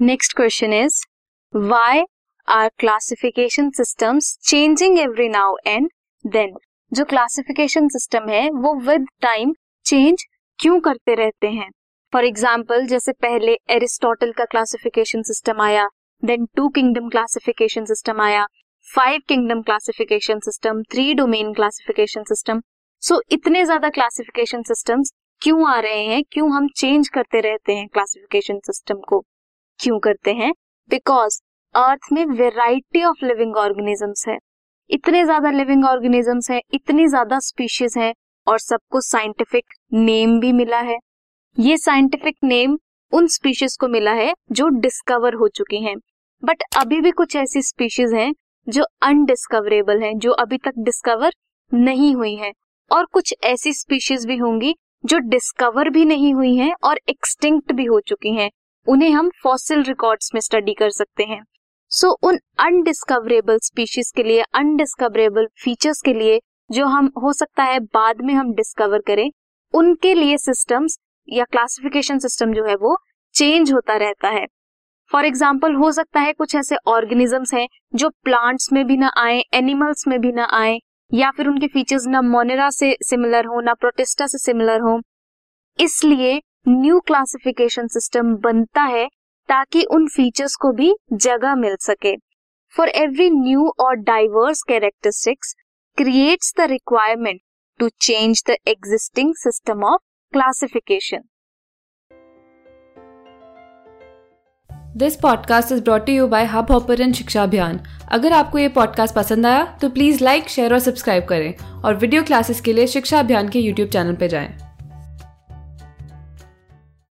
Next question is why are classification systems changing every now and then जो classification system है, वो with time change क्यों करते रहते हैं? फॉर एग्ज़ाम्पल जैसे पहले एरिस्टोटल का क्लासिफिकेशन सिस्टम आया then two kingdom classification system आया five kingdom classification system three domain classification system so इतने ज़्यादा क्लासिफिकेशन सिस्टम्स क्यों आ रहे हैं? क्यों हम चेंज करते रहते हैं क्लासिफिकेशन सिस्टम को? क्यों करते हैं? बिकॉज़ अर्थ में वेराइटी ऑफ़ लिविंग ऑर्गेनिजम्स है। इतने ज़्यादा लिविंग ऑर्गेनिजम्स हैं, इतनी ज़्यादा स्पीशीज हैं और सबको साइंटिफिक नेम भी मिला है। ये साइंटिफिक नेम उन स्पीशीज को मिला है जो डिस्कवर हो चुकी हैं। बट अभी भी कुछ ऐसी स्पीशीज हैं जो अनडिस्कवरेबल हैं, जो अभी तक डिस्कवर नहीं हुई हैं। और कुछ ऐसी स्पीशीज भी होंगी जो डिस्कवर भी नहीं हुई हैं और एक्सटिंक्ट भी हो चुकी हैं। उन्हें हम फॉसिल रिकॉर्ड्स में स्टडी कर सकते हैं। सो so, उन अनडिस्कवरेबल स्पीशीज के लिए अनडिस्कवरेबल फीचर्स के लिए जो हम हो सकता है बाद में हम डिस्कवर करें उनके लिए सिस्टम्स या क्लासिफिकेशन सिस्टम जो है वो चेंज होता रहता है। फॉर एग्ज़ाम्पल हो सकता है कुछ ऐसे ऑर्गेनिजम्स हैं जो प्लांट्स में भी ना आए एनिमल्स में भी ना आए या फिर उनके फीचर्स ना मोनेरा से सिमिलर हो ना प्रोटेस्टा से सिमिलर हो। इसलिए न्यू क्लासिफिकेशन सिस्टम बनता है ताकि उन फीचर्स को भी जगह मिल सके। फॉर एवरी न्यू और diverse characteristics creates the requirement to change the existing system of classification this podcast is brought you by Hubhopper Shiksha Abhiyan अगर आपको ये पॉडकास्ट पसंद आया तो प्लीज़ लाइक शेयर और सब्सक्राइब करें और वीडियो क्लासेस के लिए शिक्षा अभियान के यूट्यूब चैनल पर जाएँ।